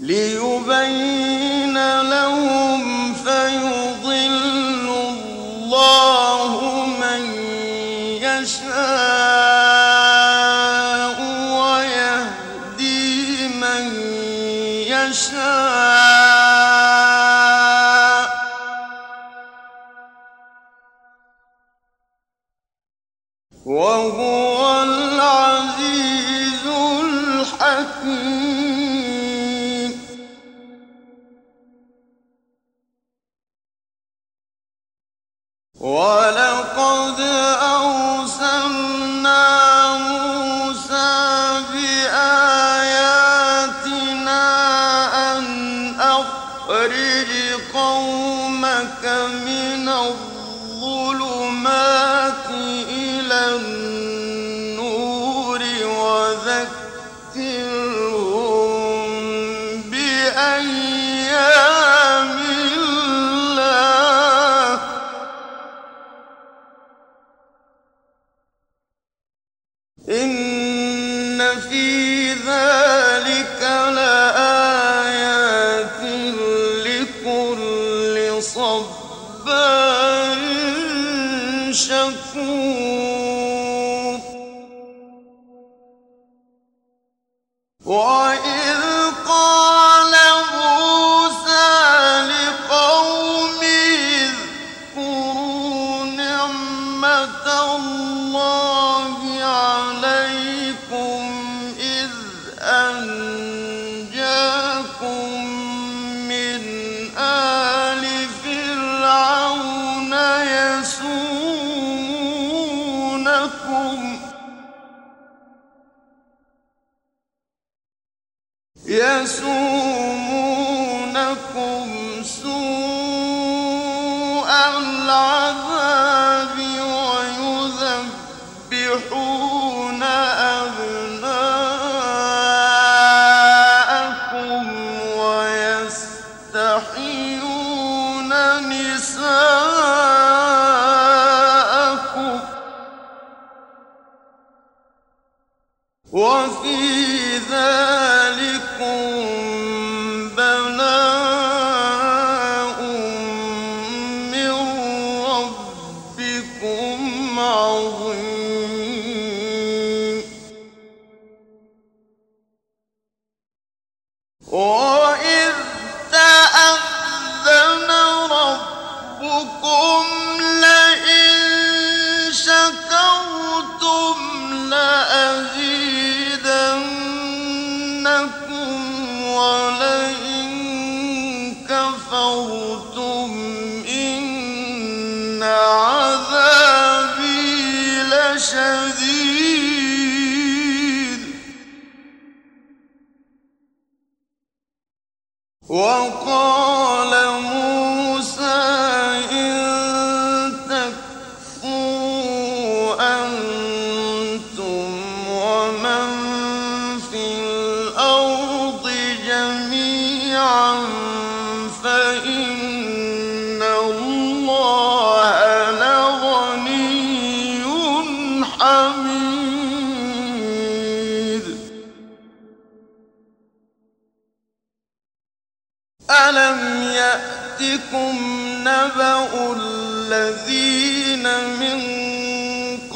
ليبين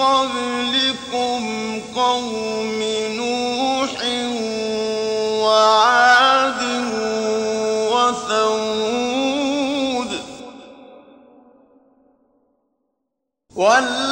قبلكم قوم نوح وعاد وثمود والذين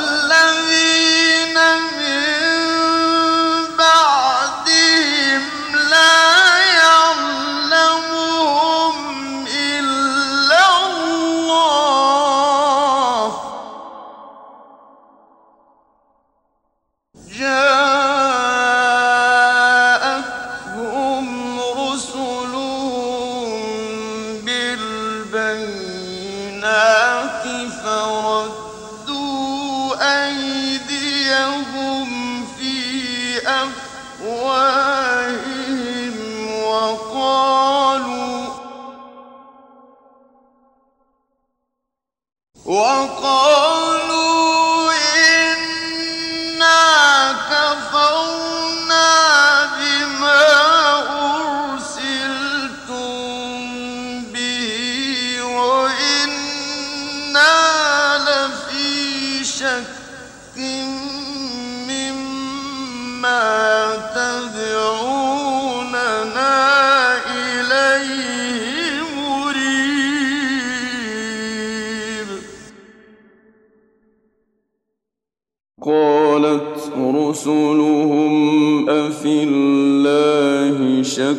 رسلهم أفي الله شك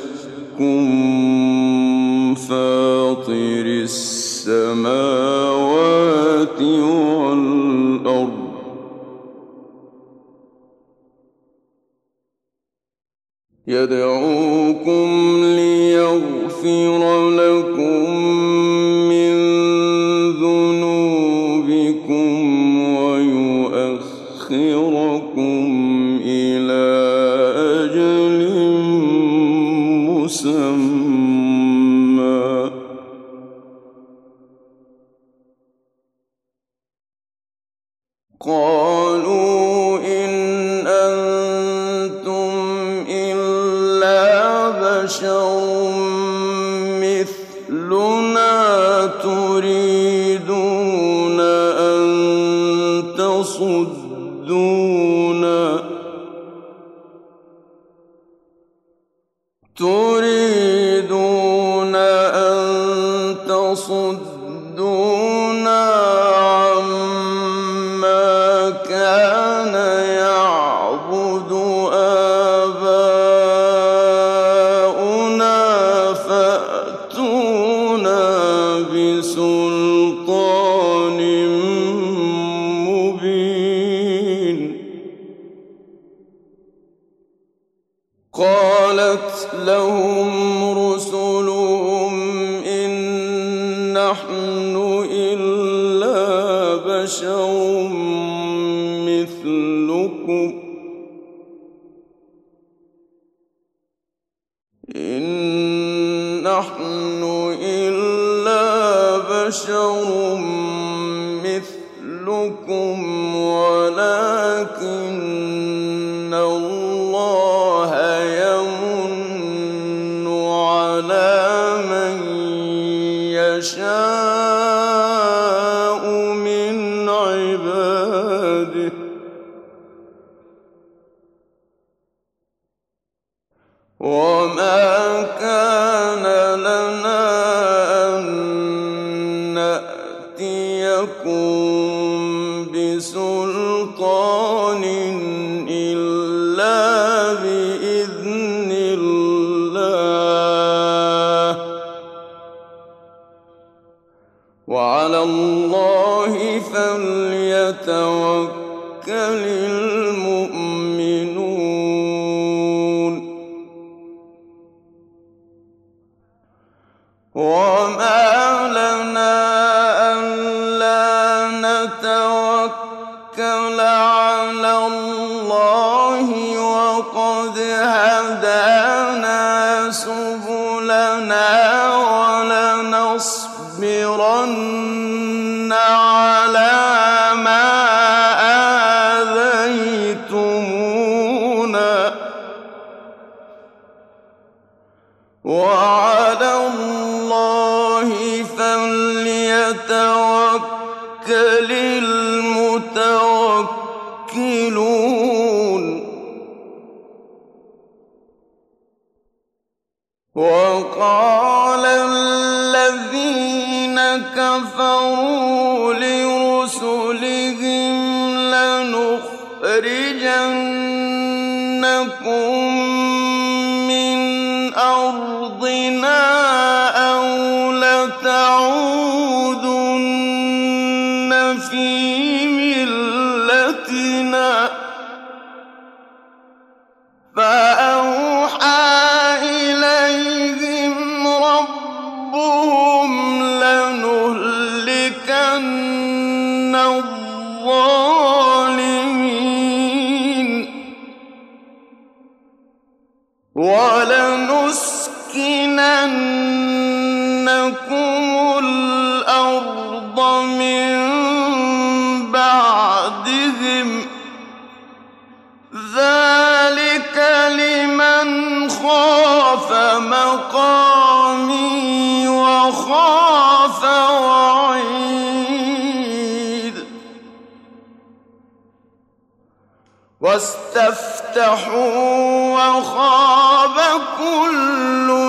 فاطر السماوات والأرض يدعو فصد نأتيكم بسلطان لنخرجنكم من أرضنا واستفتحوا وخاب كل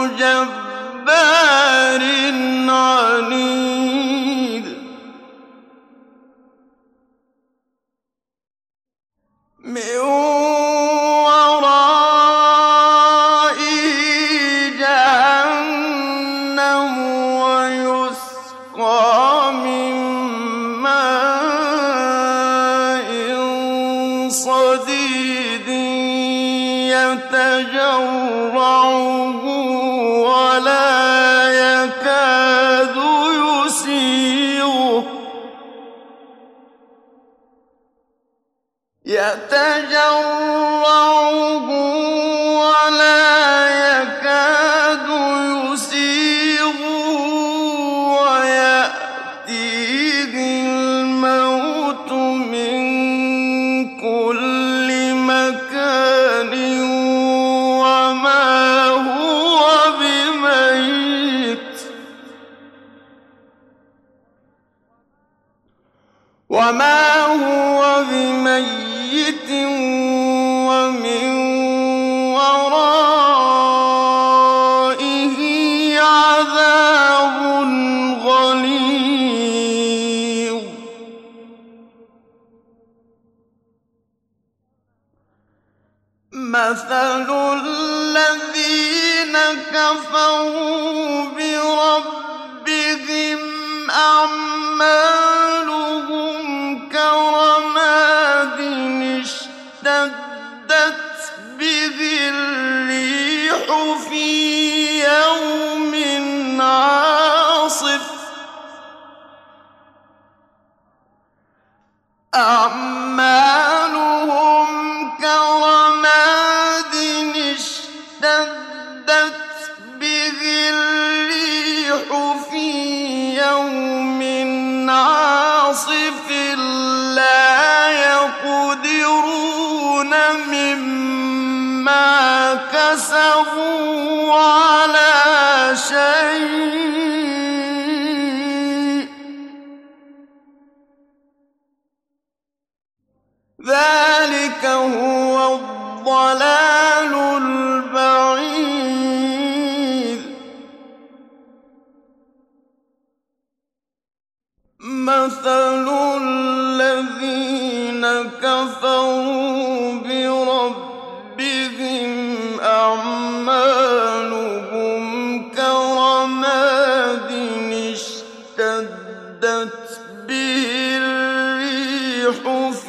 um كسبوا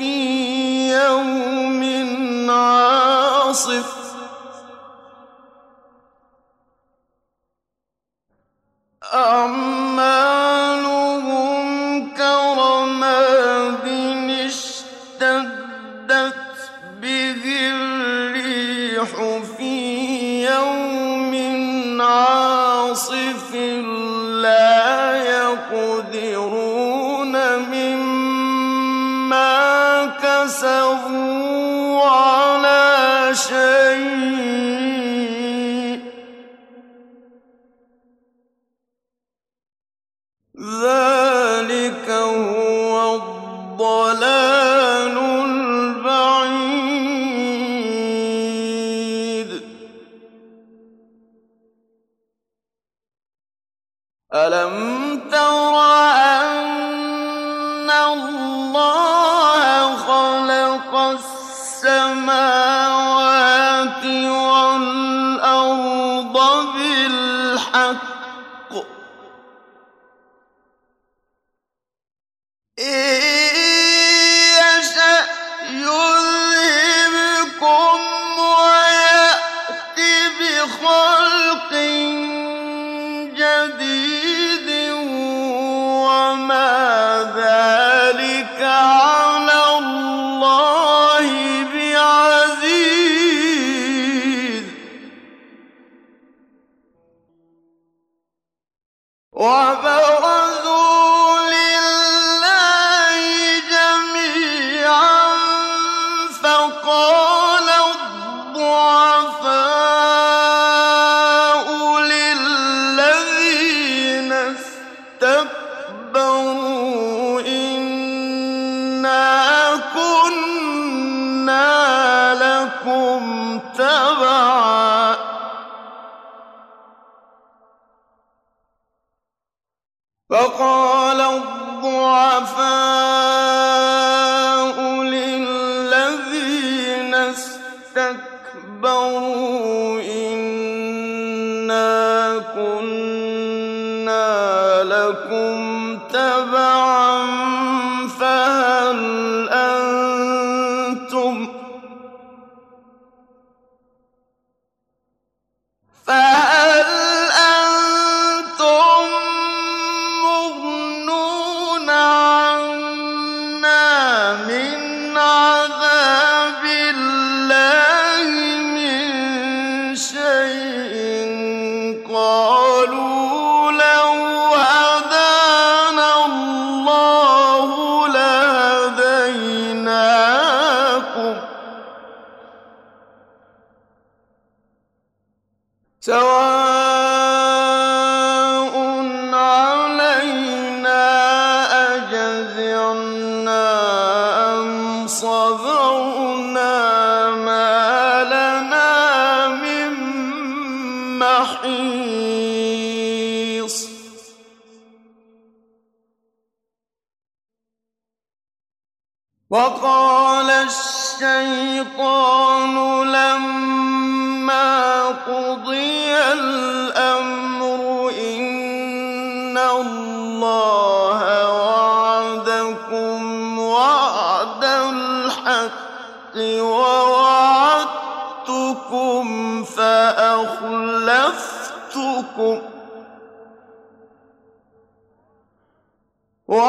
في يوم عاصف.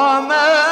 وما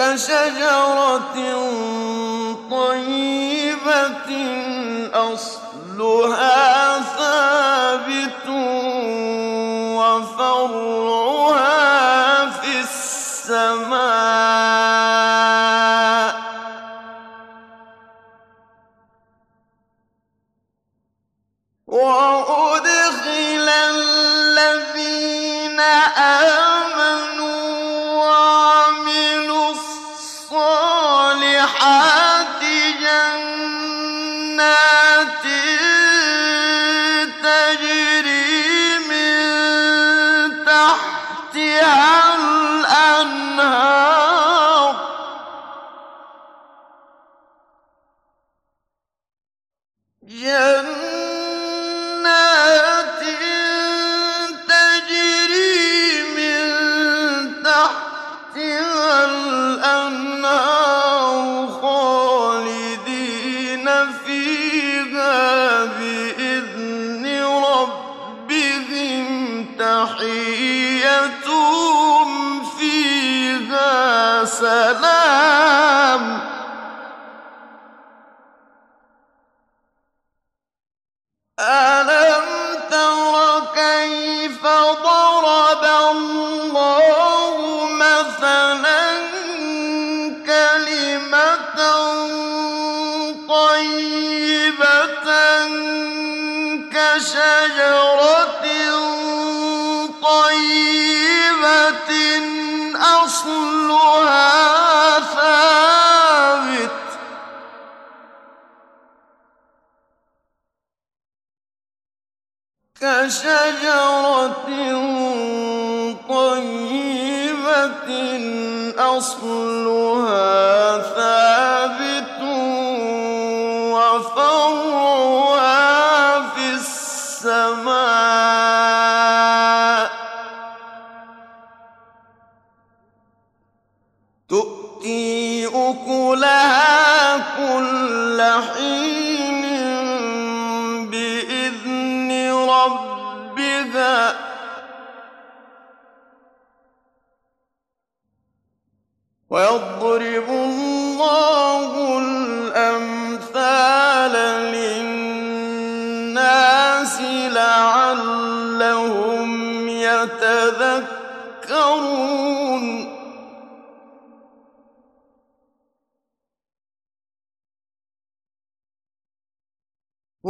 كشجرة طيبة أصلها ثابت وفرعها سلام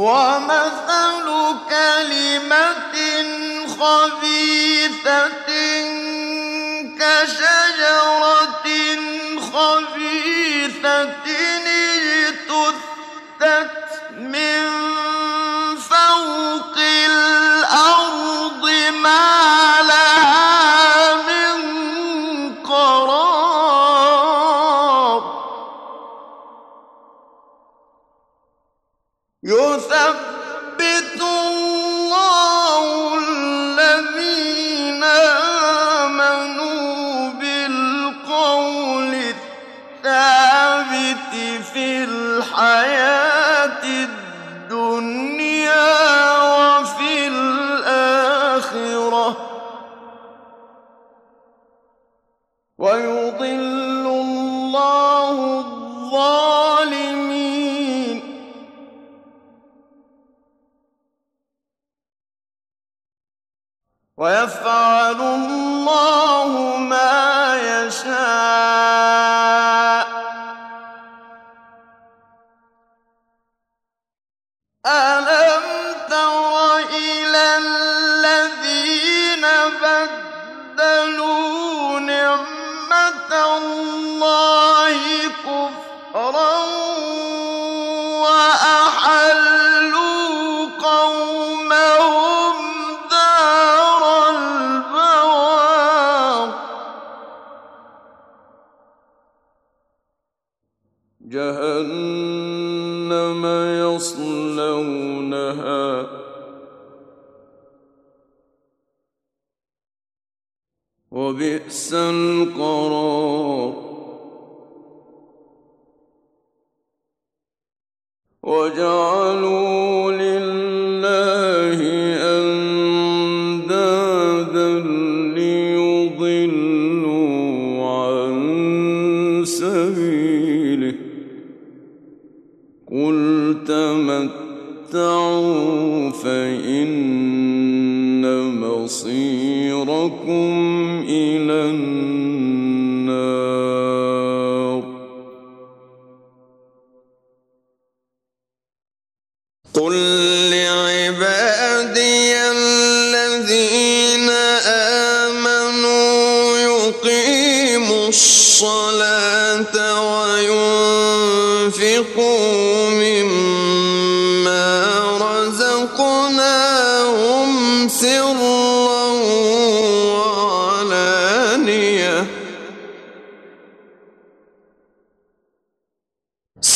One. ويفعل مصيركم إلى النار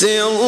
Sing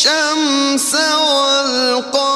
الشمس والقمر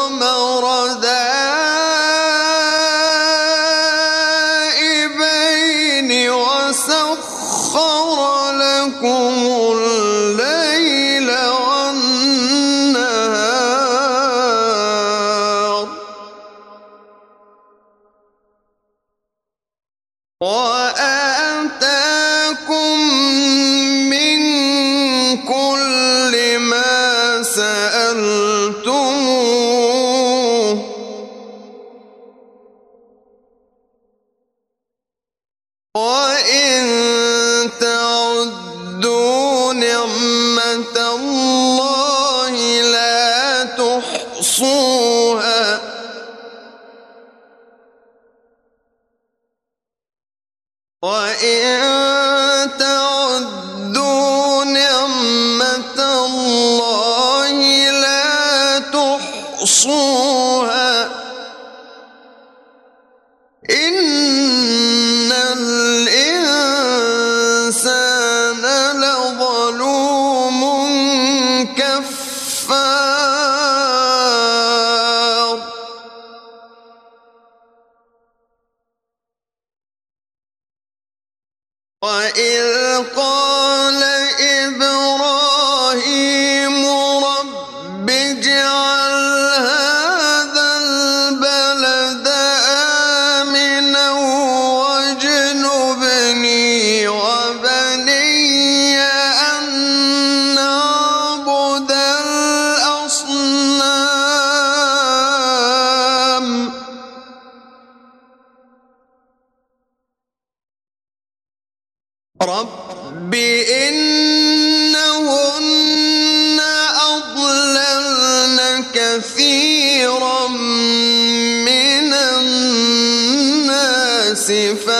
رب إنهن أضللن كثيرا من الناس فمن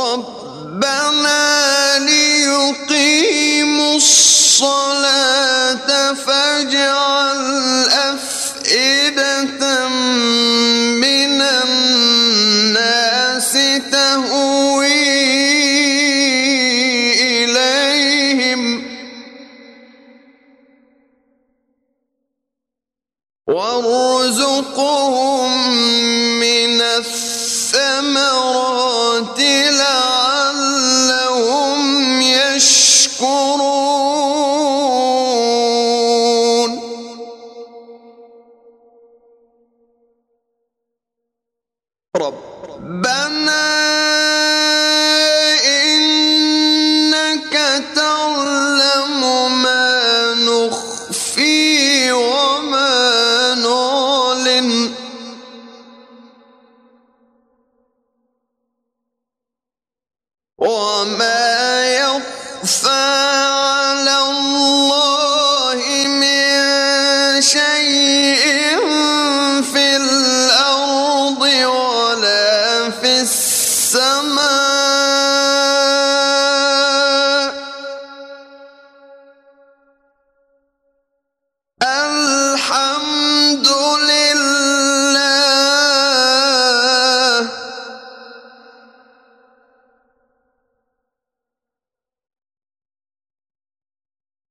ربنا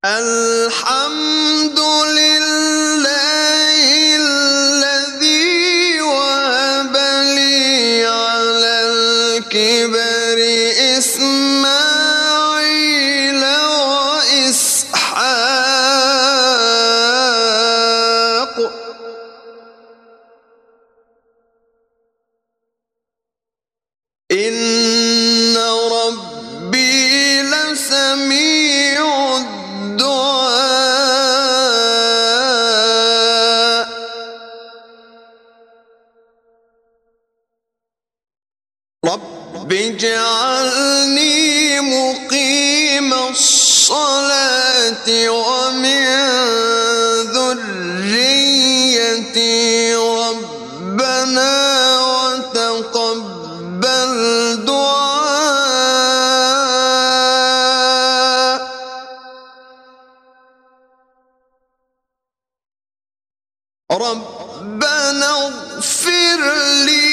الحمد ربنا اغفر لي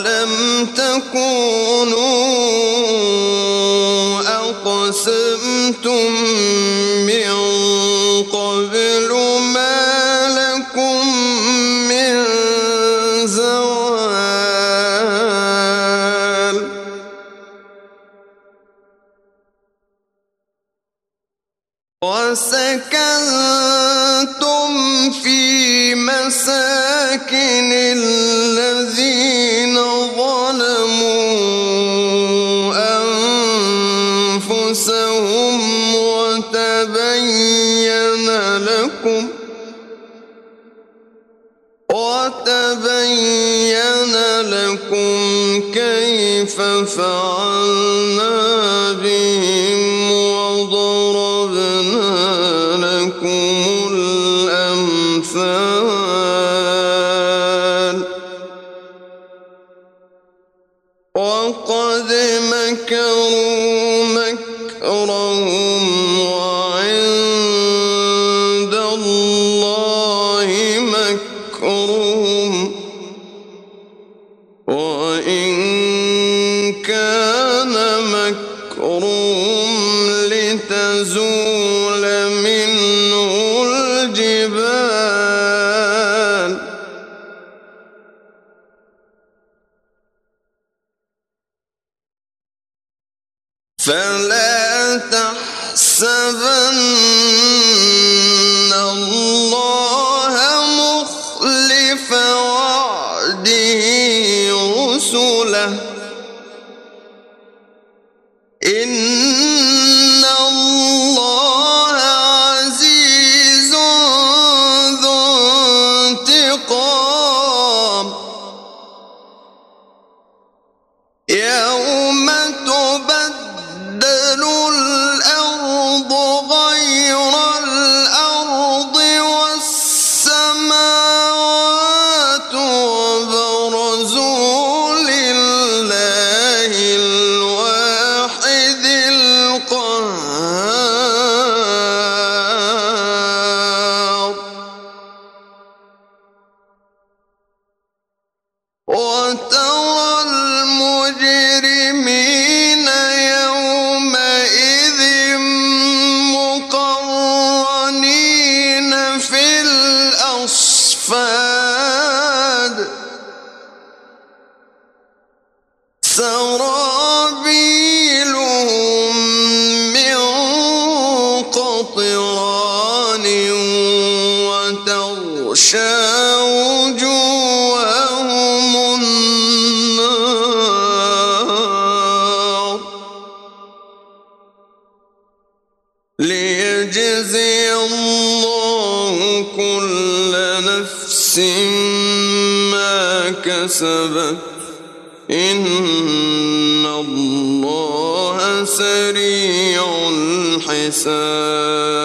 ألم تكونوا أقسمتم من قبل مكرهم لتزول من كسبت. إن الله سريع الحساب.